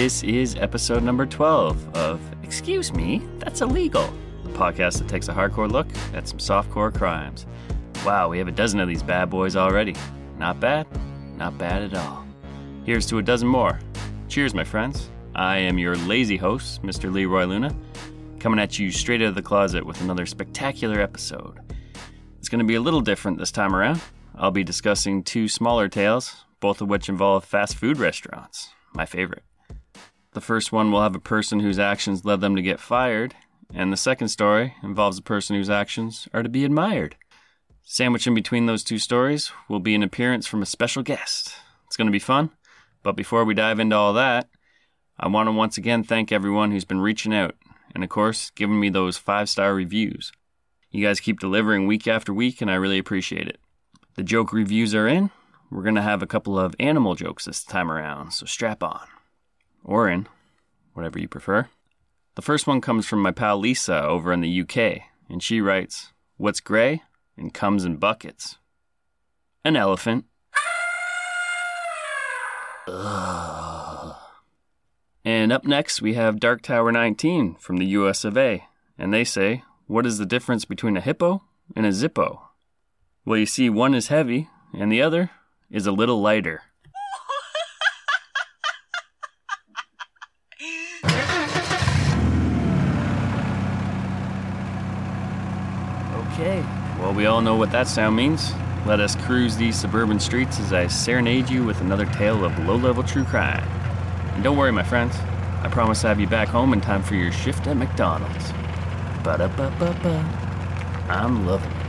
This is episode number 12 of Excuse Me, That's Illegal, the podcast that takes a hardcore look at some softcore crimes. Wow, we have a dozen of these bad boys already. Not bad, not bad at all. Here's to a dozen more. Cheers, my friends. I am your lazy host, Mr. Leroy Luna, coming at you straight out of the closet with another spectacular episode. It's going to be a little different this time around. I'll be discussing two smaller tales, both of which involve fast food restaurants, my favorite. The first one will have a person whose actions led them to get fired, and the second story involves a person whose actions are to be admired. Sandwiched in between those two stories will be an appearance from a special guest. It's going to be fun, but before we dive into all that, I want to once again thank everyone who's been reaching out and, of course, giving me those five star reviews. You guys keep delivering week after week, and I really appreciate it. The joke reviews are in. We're going to have a couple of animal jokes this time around, so strap on. Or in, whatever you prefer. The first one comes from my pal Lisa over in the UK, and she writes, What's gray and comes in buckets? An elephant. And up next, we have Dark Tower 19 from the US of A, and they say, What is the difference between a hippo and a zippo? Well, you see, one is heavy, and the other is a little lighter. Well, we all know what that sound means. Let us cruise these suburban streets as I serenade you with another tale of low level true crime. And don't worry, my friends, I promise to have you back home in time for your shift at McDonald's. Ba da ba ba ba. I'm loving it.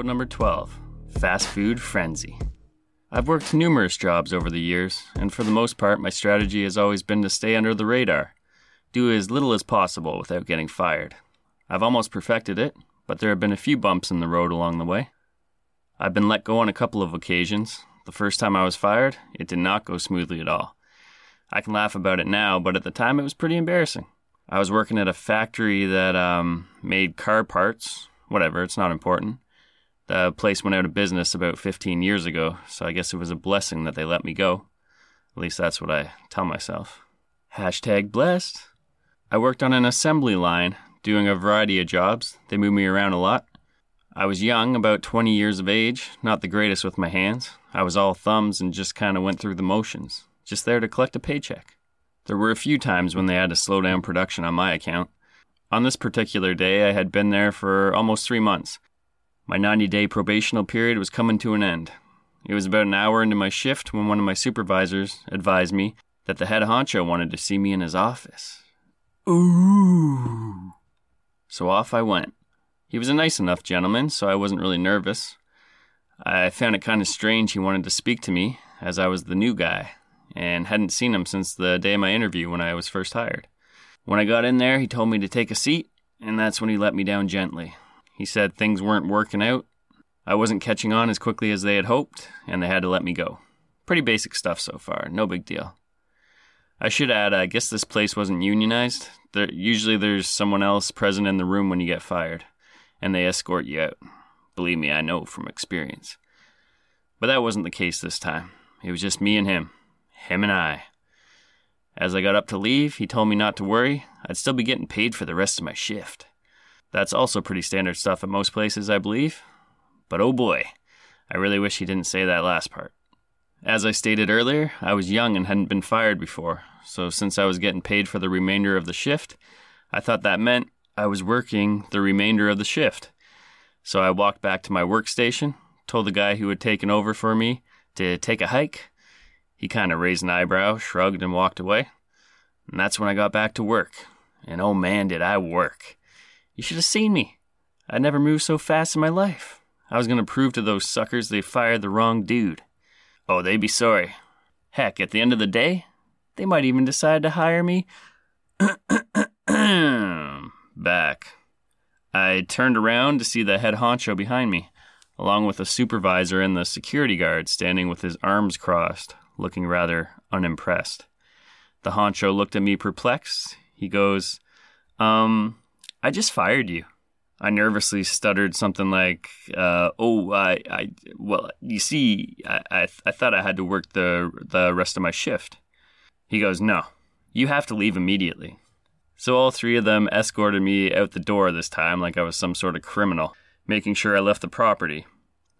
Episode number 12 Fast Food Frenzy. I've worked numerous jobs over the years, and for the most part, my strategy has always been to stay under the radar, do as little as possible without getting fired. I've almost perfected it, but there have been a few bumps in the road along the way. I've been let go on a couple of occasions. The first time I was fired, it did not go smoothly at all. I can laugh about it now, but at the time it was pretty embarrassing. I was working at a factory that um, made car parts. Whatever, it's not important. The place went out of business about 15 years ago, so I guess it was a blessing that they let me go. At least that's what I tell myself. Hashtag blessed. I worked on an assembly line, doing a variety of jobs. They moved me around a lot. I was young, about 20 years of age, not the greatest with my hands. I was all thumbs and just kind of went through the motions, just there to collect a paycheck. There were a few times when they had to slow down production on my account. On this particular day, I had been there for almost three months. My 90 day probational period was coming to an end. It was about an hour into my shift when one of my supervisors advised me that the head honcho wanted to see me in his office. Ooh. So off I went. He was a nice enough gentleman, so I wasn't really nervous. I found it kind of strange he wanted to speak to me, as I was the new guy, and hadn't seen him since the day of my interview when I was first hired. When I got in there, he told me to take a seat, and that's when he let me down gently. He said things weren't working out. I wasn't catching on as quickly as they had hoped, and they had to let me go. Pretty basic stuff so far, no big deal. I should add, I guess this place wasn't unionized. There, usually there's someone else present in the room when you get fired, and they escort you out. Believe me, I know from experience. But that wasn't the case this time. It was just me and him. Him and I. As I got up to leave, he told me not to worry, I'd still be getting paid for the rest of my shift. That's also pretty standard stuff at most places, I believe. But oh boy, I really wish he didn't say that last part. As I stated earlier, I was young and hadn't been fired before, so since I was getting paid for the remainder of the shift, I thought that meant I was working the remainder of the shift. So I walked back to my workstation, told the guy who had taken over for me to take a hike. He kind of raised an eyebrow, shrugged, and walked away. And that's when I got back to work. And oh man, did I work! You should have seen me. I'd never moved so fast in my life. I was going to prove to those suckers they fired the wrong dude. Oh, they'd be sorry. Heck, at the end of the day, they might even decide to hire me back. I turned around to see the head honcho behind me, along with the supervisor and the security guard standing with his arms crossed, looking rather unimpressed. The honcho looked at me perplexed. He goes, Um, I just fired you. I nervously stuttered something like, uh, "Oh, I, I, well, you see, I, I, I thought I had to work the the rest of my shift." He goes, "No, you have to leave immediately." So all three of them escorted me out the door this time, like I was some sort of criminal, making sure I left the property.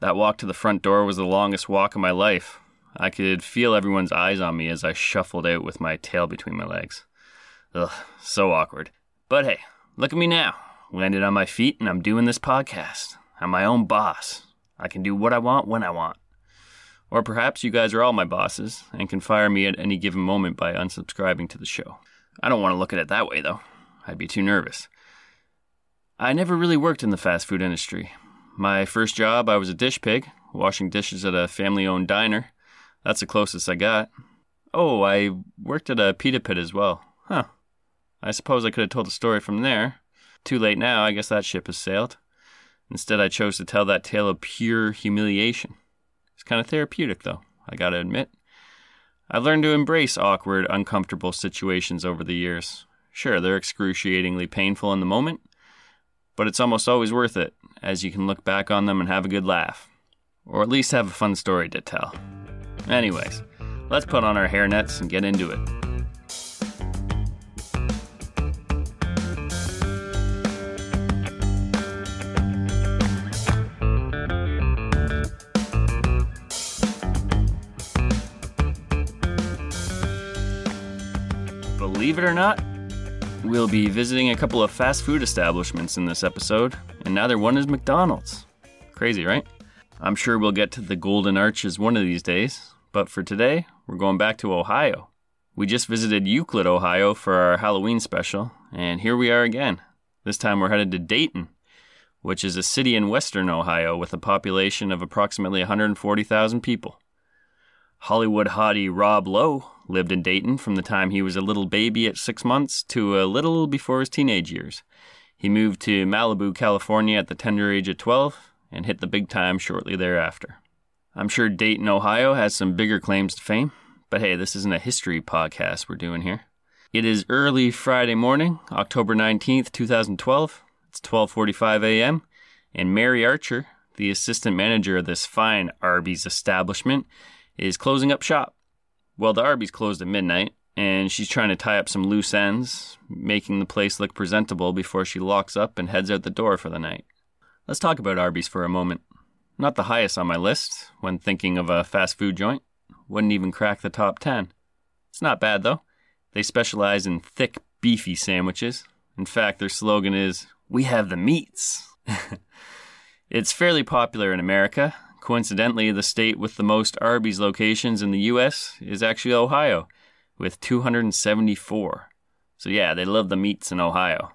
That walk to the front door was the longest walk of my life. I could feel everyone's eyes on me as I shuffled out with my tail between my legs. Ugh, so awkward. But hey, look at me now landed on my feet, and I'm doing this podcast. I'm my own boss. I can do what I want when I want. Or perhaps you guys are all my bosses and can fire me at any given moment by unsubscribing to the show. I don't want to look at it that way, though. I'd be too nervous. I never really worked in the fast food industry. My first job, I was a dish pig, washing dishes at a family owned diner. That's the closest I got. Oh, I worked at a pita pit as well. Huh. I suppose I could have told the story from there, too late now, I guess that ship has sailed. Instead, I chose to tell that tale of pure humiliation. It's kind of therapeutic, though, I gotta admit. I've learned to embrace awkward, uncomfortable situations over the years. Sure, they're excruciatingly painful in the moment, but it's almost always worth it, as you can look back on them and have a good laugh. Or at least have a fun story to tell. Anyways, let's put on our hairnets and get into it. Believe it or not, we'll be visiting a couple of fast food establishments in this episode, and neither one is McDonald's. Crazy, right? I'm sure we'll get to the Golden Arches one of these days, but for today, we're going back to Ohio. We just visited Euclid, Ohio for our Halloween special, and here we are again. This time we're headed to Dayton, which is a city in western Ohio with a population of approximately 140,000 people. Hollywood hottie Rob Lowe lived in Dayton from the time he was a little baby at six months to a little before his teenage years. He moved to Malibu, California at the tender age of 12 and hit the big time shortly thereafter. I'm sure Dayton, Ohio has some bigger claims to fame, but hey, this isn't a history podcast we're doing here. It is early Friday morning, October 19th, 2012. It's 12:45 a.m., and Mary Archer, the assistant manager of this fine Arby's establishment, is closing up shop. Well, the Arby's closed at midnight, and she's trying to tie up some loose ends, making the place look presentable before she locks up and heads out the door for the night. Let's talk about Arby's for a moment. Not the highest on my list when thinking of a fast food joint. Wouldn't even crack the top 10. It's not bad though. They specialize in thick, beefy sandwiches. In fact, their slogan is, We have the meats. it's fairly popular in America. Coincidentally, the state with the most Arby's locations in the US is actually Ohio, with 274. So, yeah, they love the meats in Ohio.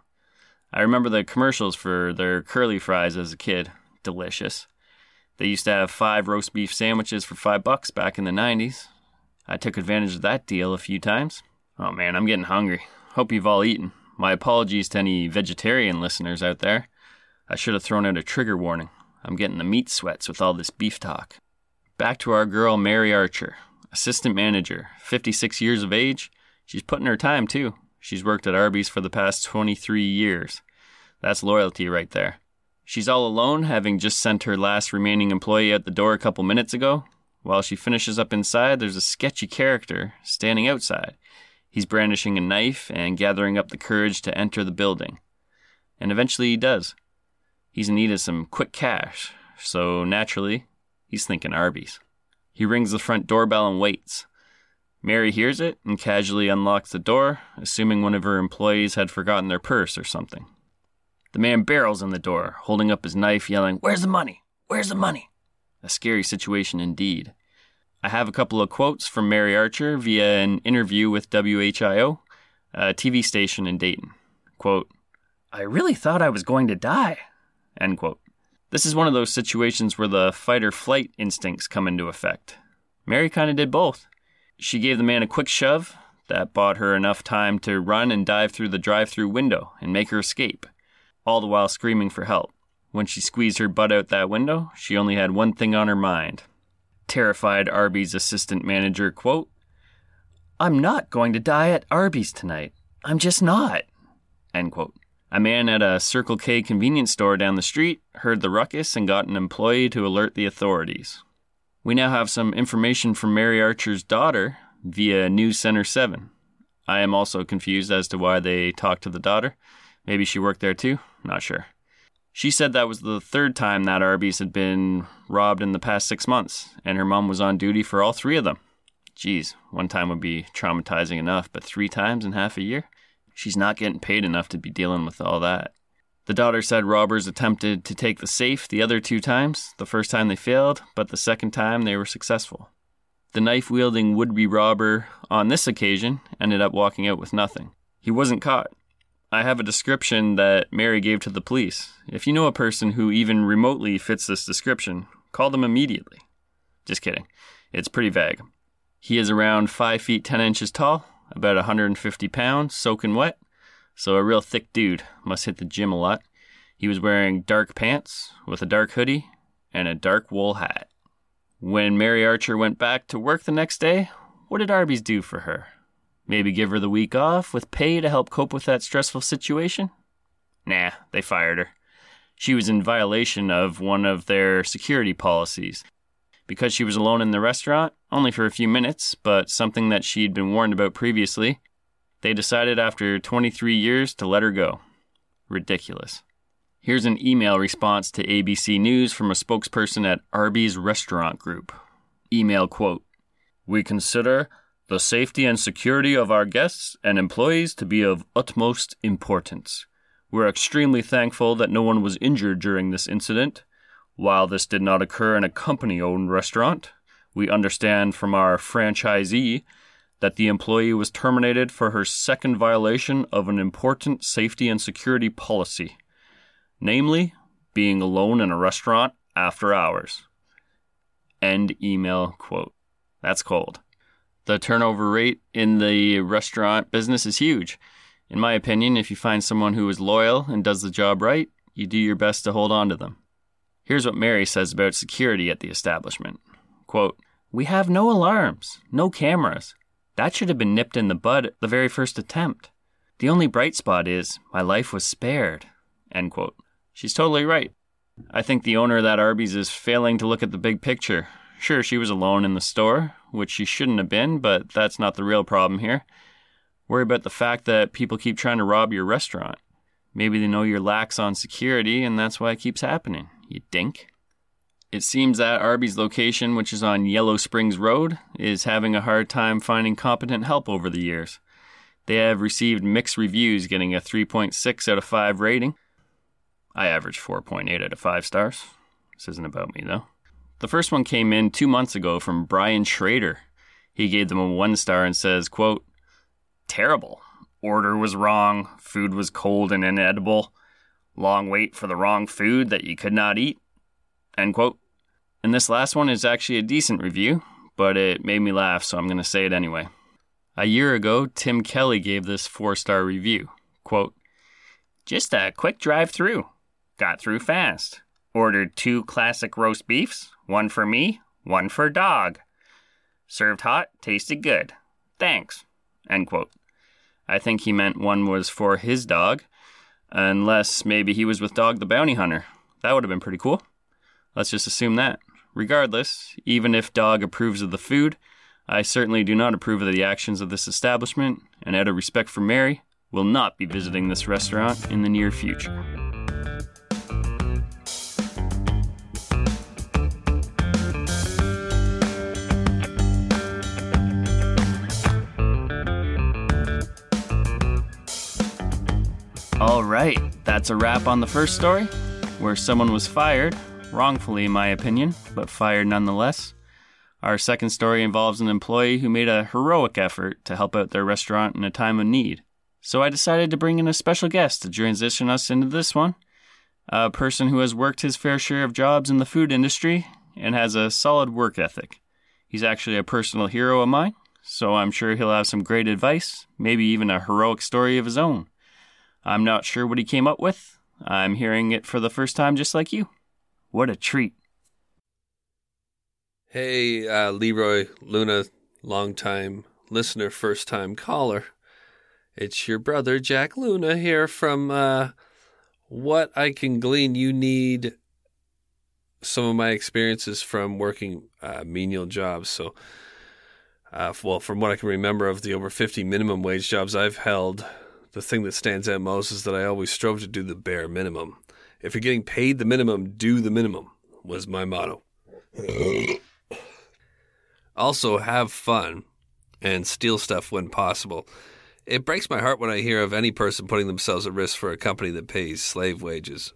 I remember the commercials for their curly fries as a kid. Delicious. They used to have five roast beef sandwiches for five bucks back in the 90s. I took advantage of that deal a few times. Oh man, I'm getting hungry. Hope you've all eaten. My apologies to any vegetarian listeners out there. I should have thrown out a trigger warning. I'm getting the meat sweats with all this beef talk. Back to our girl, Mary Archer, assistant manager, 56 years of age. She's putting her time too. She's worked at Arby's for the past 23 years. That's loyalty right there. She's all alone, having just sent her last remaining employee out the door a couple minutes ago. While she finishes up inside, there's a sketchy character standing outside. He's brandishing a knife and gathering up the courage to enter the building. And eventually he does. He's in need of some quick cash, so naturally, he's thinking Arby's. He rings the front doorbell and waits. Mary hears it and casually unlocks the door, assuming one of her employees had forgotten their purse or something. The man barrels in the door, holding up his knife, yelling, Where's the money? Where's the money? A scary situation indeed. I have a couple of quotes from Mary Archer via an interview with WHIO, a TV station in Dayton. Quote, I really thought I was going to die. End quote. This is one of those situations where the fight or flight instincts come into effect. Mary kind of did both. She gave the man a quick shove that bought her enough time to run and dive through the drive through window and make her escape all the while screaming for help. When she squeezed her butt out that window, she only had one thing on her mind. Terrified Arby's assistant manager, quote, I'm not going to die at Arby's tonight. I'm just not. End quote. A man at a Circle K convenience store down the street heard the ruckus and got an employee to alert the authorities. We now have some information from Mary Archer's daughter via News Center 7. I am also confused as to why they talked to the daughter. Maybe she worked there too? Not sure. She said that was the third time that Arby's had been robbed in the past six months, and her mom was on duty for all three of them. Geez, one time would be traumatizing enough, but three times in half a year? She's not getting paid enough to be dealing with all that. The daughter said robbers attempted to take the safe the other two times. The first time they failed, but the second time they were successful. The knife wielding would be robber on this occasion ended up walking out with nothing. He wasn't caught, I have a description that Mary gave to the police. If you know a person who even remotely fits this description, call them immediately. Just kidding. It's pretty vague. He is around 5 feet 10 inches tall, about 150 pounds, soaking wet, so a real thick dude, must hit the gym a lot. He was wearing dark pants with a dark hoodie and a dark wool hat. When Mary Archer went back to work the next day, what did Arby's do for her? Maybe give her the week off with pay to help cope with that stressful situation? Nah, they fired her. She was in violation of one of their security policies. Because she was alone in the restaurant, only for a few minutes, but something that she'd been warned about previously, they decided after 23 years to let her go. Ridiculous. Here's an email response to ABC News from a spokesperson at Arby's Restaurant Group. Email quote We consider the safety and security of our guests and employees to be of utmost importance. We're extremely thankful that no one was injured during this incident. While this did not occur in a company owned restaurant, we understand from our franchisee that the employee was terminated for her second violation of an important safety and security policy, namely, being alone in a restaurant after hours. End email quote. That's cold the turnover rate in the restaurant business is huge. In my opinion, if you find someone who is loyal and does the job right, you do your best to hold on to them. Here's what Mary says about security at the establishment Quote, We have no alarms, no cameras. That should have been nipped in the bud at the very first attempt. The only bright spot is my life was spared. End quote. She's totally right. I think the owner of that Arby's is failing to look at the big picture. Sure, she was alone in the store, which she shouldn't have been, but that's not the real problem here. Worry about the fact that people keep trying to rob your restaurant. Maybe they know you're lax on security, and that's why it keeps happening, you dink. It seems that Arby's location, which is on Yellow Springs Road, is having a hard time finding competent help over the years. They have received mixed reviews, getting a 3.6 out of 5 rating. I average 4.8 out of 5 stars. This isn't about me, though. The first one came in two months ago from Brian Schrader. He gave them a one star and says, quote, Terrible. Order was wrong. Food was cold and inedible. Long wait for the wrong food that you could not eat. End quote. And this last one is actually a decent review, but it made me laugh, so I'm going to say it anyway. A year ago, Tim Kelly gave this four star review. Quote, Just a quick drive through. Got through fast. Ordered two classic roast beefs, one for me, one for dog. Served hot, tasted good. Thanks. End quote. I think he meant one was for his dog, unless maybe he was with Dog the Bounty Hunter. That would have been pretty cool. Let's just assume that. Regardless, even if Dog approves of the food, I certainly do not approve of the actions of this establishment, and out of respect for Mary, will not be visiting this restaurant in the near future. All right, that's a wrap on the first story, where someone was fired, wrongfully in my opinion, but fired nonetheless. Our second story involves an employee who made a heroic effort to help out their restaurant in a time of need. So I decided to bring in a special guest to transition us into this one. A person who has worked his fair share of jobs in the food industry and has a solid work ethic. He's actually a personal hero of mine, so I'm sure he'll have some great advice, maybe even a heroic story of his own. I'm not sure what he came up with. I'm hearing it for the first time just like you. What a treat. Hey, uh, Leroy Luna, long-time listener, first time caller. It's your brother, Jack Luna, here from uh, What I Can Glean. You need some of my experiences from working uh, menial jobs. So, uh, well, from what I can remember of the over 50 minimum wage jobs I've held, the thing that stands out most is that I always strove to do the bare minimum. If you're getting paid the minimum, do the minimum, was my motto. also, have fun and steal stuff when possible. It breaks my heart when I hear of any person putting themselves at risk for a company that pays slave wages,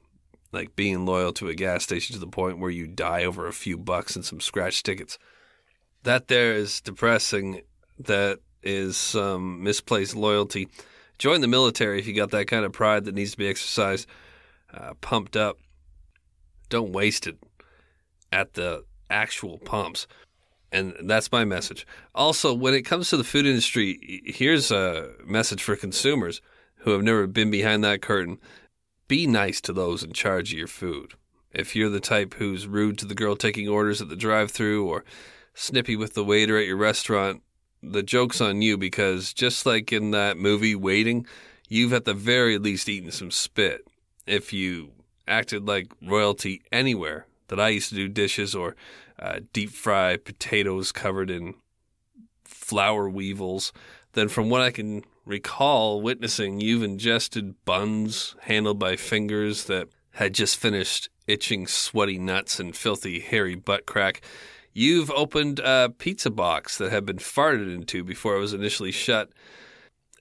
like being loyal to a gas station to the point where you die over a few bucks and some scratch tickets. That there is depressing. That is some misplaced loyalty. Join the military if you got that kind of pride that needs to be exercised, uh, pumped up. Don't waste it at the actual pumps. And that's my message. Also, when it comes to the food industry, here's a message for consumers who have never been behind that curtain. Be nice to those in charge of your food. If you're the type who's rude to the girl taking orders at the drive through or snippy with the waiter at your restaurant, the joke's on you because just like in that movie Waiting, you've at the very least eaten some spit. If you acted like royalty anywhere that I used to do dishes or uh, deep fry potatoes covered in flour weevils, then from what I can recall witnessing, you've ingested buns handled by fingers that had just finished itching sweaty nuts and filthy hairy butt crack. You've opened a pizza box that had been farted into before it was initially shut.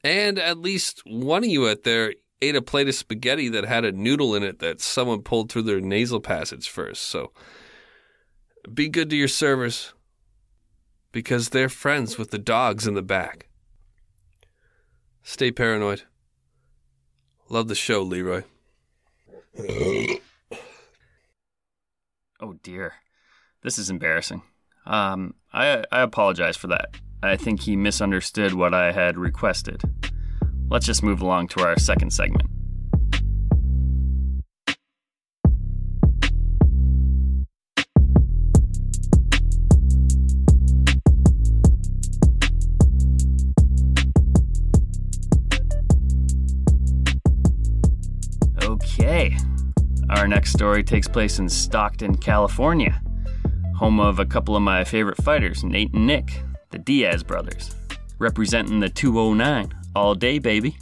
And at least one of you out there ate a plate of spaghetti that had a noodle in it that someone pulled through their nasal passage first. So be good to your servers because they're friends with the dogs in the back. Stay paranoid. Love the show, Leroy. oh dear. This is embarrassing. Um, I, I apologize for that. I think he misunderstood what I had requested. Let's just move along to our second segment. Okay. Our next story takes place in Stockton, California, home of a couple of my favorite fighters, Nate and Nick, the Diaz brothers, representing the 209 all day, baby.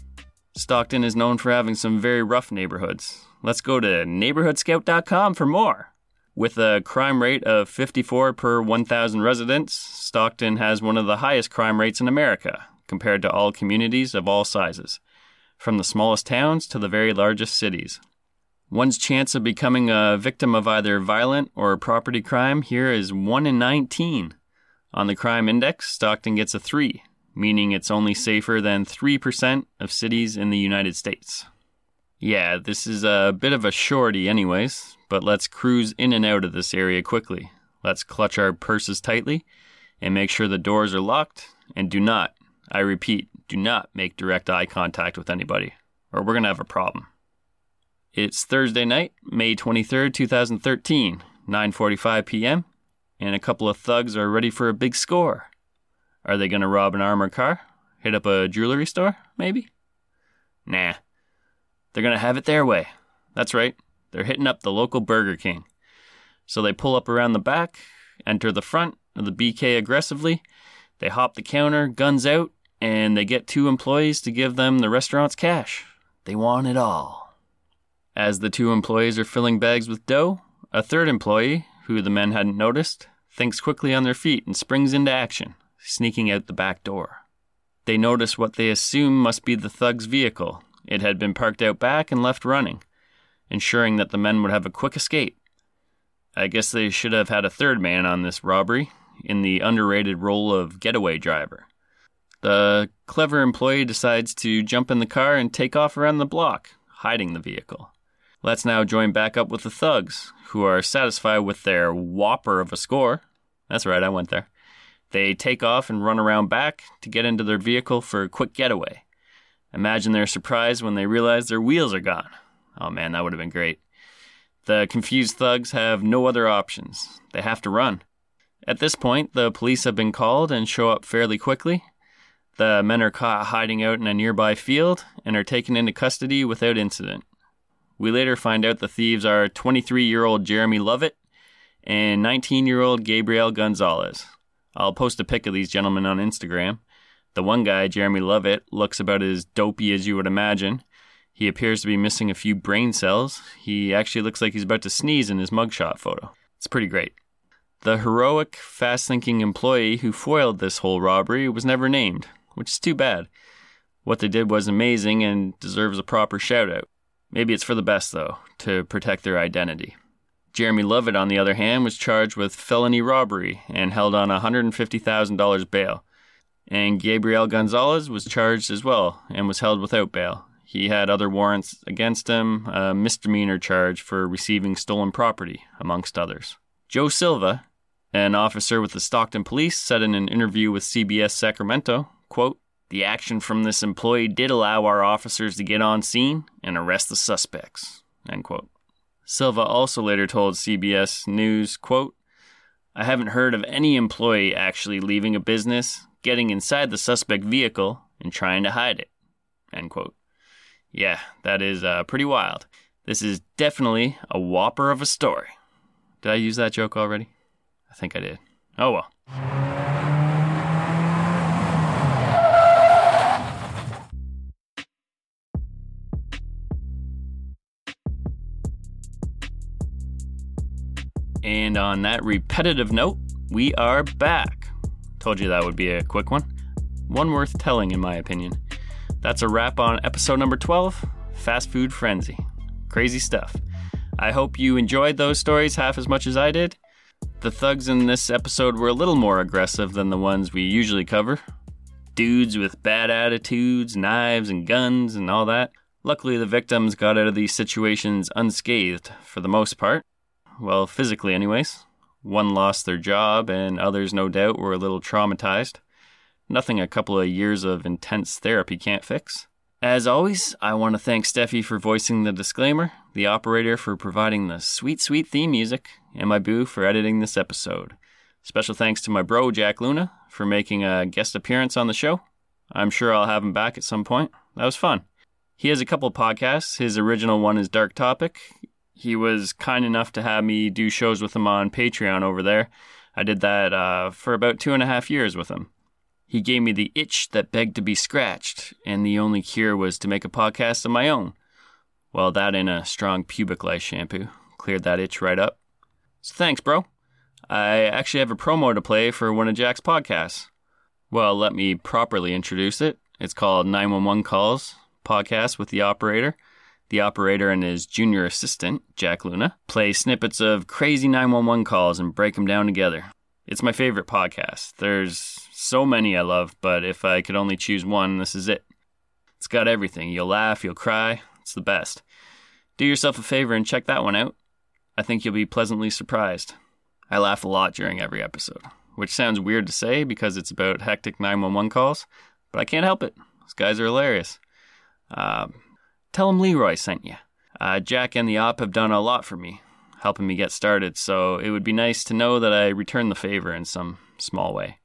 Stockton is known for having some very rough neighborhoods. Let's go to neighborhoodscout.com for more. With a crime rate of 54 per 1,000 residents, Stockton has one of the highest crime rates in America compared to all communities of all sizes, from the smallest towns to the very largest cities. One's chance of becoming a victim of either violent or property crime here is 1 in 19. On the crime index, Stockton gets a 3, meaning it's only safer than 3% of cities in the United States. Yeah, this is a bit of a shorty, anyways, but let's cruise in and out of this area quickly. Let's clutch our purses tightly and make sure the doors are locked. And do not, I repeat, do not make direct eye contact with anybody, or we're going to have a problem. It's Thursday night, May 23rd, 2013, 9:45 p.m., and a couple of thugs are ready for a big score. Are they going to rob an armored car? Hit up a jewelry store, maybe? Nah. They're going to have it their way. That's right. They're hitting up the local Burger King. So they pull up around the back, enter the front of the BK aggressively. They hop the counter, guns out, and they get two employees to give them the restaurant's cash. They want it all. As the two employees are filling bags with dough, a third employee, who the men hadn't noticed, thinks quickly on their feet and springs into action, sneaking out the back door. They notice what they assume must be the thug's vehicle. It had been parked out back and left running ensuring that the men would have a quick escape. I guess they should have had a third man on this robbery, in the underrated role of getaway driver. The clever employee decides to jump in the car and take off around the block, hiding the vehicle. Let's now join back up with the thugs, who are satisfied with their whopper of a score. That's right, I went there. They take off and run around back to get into their vehicle for a quick getaway. Imagine their surprise when they realize their wheels are gone. Oh man, that would have been great. The confused thugs have no other options. They have to run. At this point, the police have been called and show up fairly quickly. The men are caught hiding out in a nearby field and are taken into custody without incident. We later find out the thieves are 23 year old Jeremy Lovett and 19 year old Gabriel Gonzalez. I'll post a pic of these gentlemen on Instagram. The one guy, Jeremy Lovett, looks about as dopey as you would imagine, he appears to be missing a few brain cells. He actually looks like he's about to sneeze in his mugshot photo. It's pretty great. The heroic, fast thinking employee who foiled this whole robbery was never named, which is too bad. What they did was amazing and deserves a proper shout out. Maybe it's for the best, though, to protect their identity. Jeremy Lovett, on the other hand, was charged with felony robbery and held on $150,000 bail. And Gabriel Gonzalez was charged as well and was held without bail. He had other warrants against him, a misdemeanor charge for receiving stolen property, amongst others. Joe Silva, an officer with the Stockton Police, said in an interview with CBS Sacramento, quote, the action from this employee did allow our officers to get on scene and arrest the suspects. Silva also later told CBS News, quote, I haven't heard of any employee actually leaving a business, getting inside the suspect vehicle, and trying to hide it. End quote. Yeah, that is uh, pretty wild. This is definitely a whopper of a story. Did I use that joke already? I think I did. Oh well. And on that repetitive note, we are back. Told you that would be a quick one. One worth telling, in my opinion. That's a wrap on episode number 12 Fast Food Frenzy. Crazy stuff. I hope you enjoyed those stories half as much as I did. The thugs in this episode were a little more aggressive than the ones we usually cover. Dudes with bad attitudes, knives, and guns, and all that. Luckily, the victims got out of these situations unscathed for the most part. Well, physically, anyways. One lost their job, and others, no doubt, were a little traumatized. Nothing a couple of years of intense therapy can't fix. As always, I want to thank Steffi for voicing the disclaimer, the operator for providing the sweet, sweet theme music, and my boo for editing this episode. Special thanks to my bro, Jack Luna, for making a guest appearance on the show. I'm sure I'll have him back at some point. That was fun. He has a couple podcasts. His original one is Dark Topic. He was kind enough to have me do shows with him on Patreon over there. I did that uh, for about two and a half years with him. He gave me the itch that begged to be scratched, and the only cure was to make a podcast of my own. Well, that and a strong pubic lice shampoo cleared that itch right up. So thanks, bro. I actually have a promo to play for one of Jack's podcasts. Well, let me properly introduce it. It's called 911 Calls Podcast with the Operator. The operator and his junior assistant, Jack Luna, play snippets of crazy 911 calls and break them down together. It's my favorite podcast. There's so many I love, but if I could only choose one, this is it. It's got everything. You'll laugh, you'll cry. It's the best. Do yourself a favor and check that one out. I think you'll be pleasantly surprised. I laugh a lot during every episode, which sounds weird to say because it's about hectic 911 calls, but I can't help it. These guys are hilarious. Um, Tell him Leroy sent you. Uh, Jack and the op have done a lot for me, helping me get started, so it would be nice to know that I return the favor in some small way.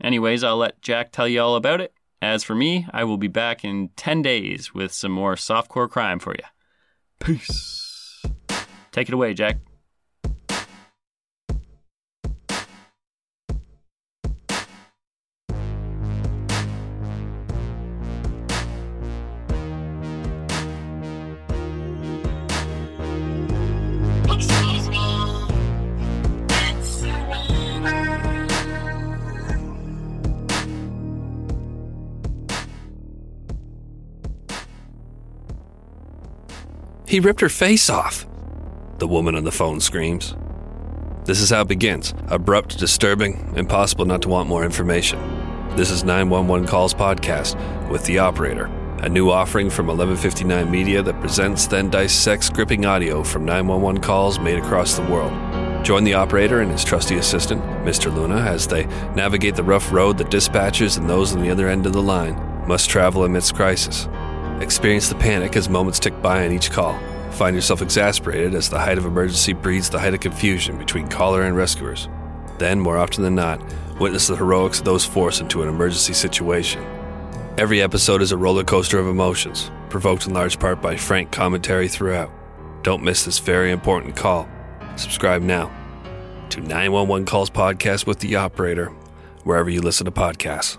Anyways, I'll let Jack tell you all about it. As for me, I will be back in 10 days with some more softcore crime for you. Peace. Take it away, Jack. He ripped her face off. The woman on the phone screams. This is how it begins abrupt, disturbing, impossible not to want more information. This is 911 Calls Podcast with The Operator, a new offering from 1159 Media that presents then dissects gripping audio from 911 calls made across the world. Join the operator and his trusty assistant, Mr. Luna, as they navigate the rough road that dispatchers and those on the other end of the line must travel amidst crisis. Experience the panic as moments tick by on each call. Find yourself exasperated as the height of emergency breeds the height of confusion between caller and rescuers. Then, more often than not, witness the heroics of those forced into an emergency situation. Every episode is a roller coaster of emotions, provoked in large part by frank commentary throughout. Don't miss this very important call. Subscribe now to 911 Calls Podcast with the Operator, wherever you listen to podcasts.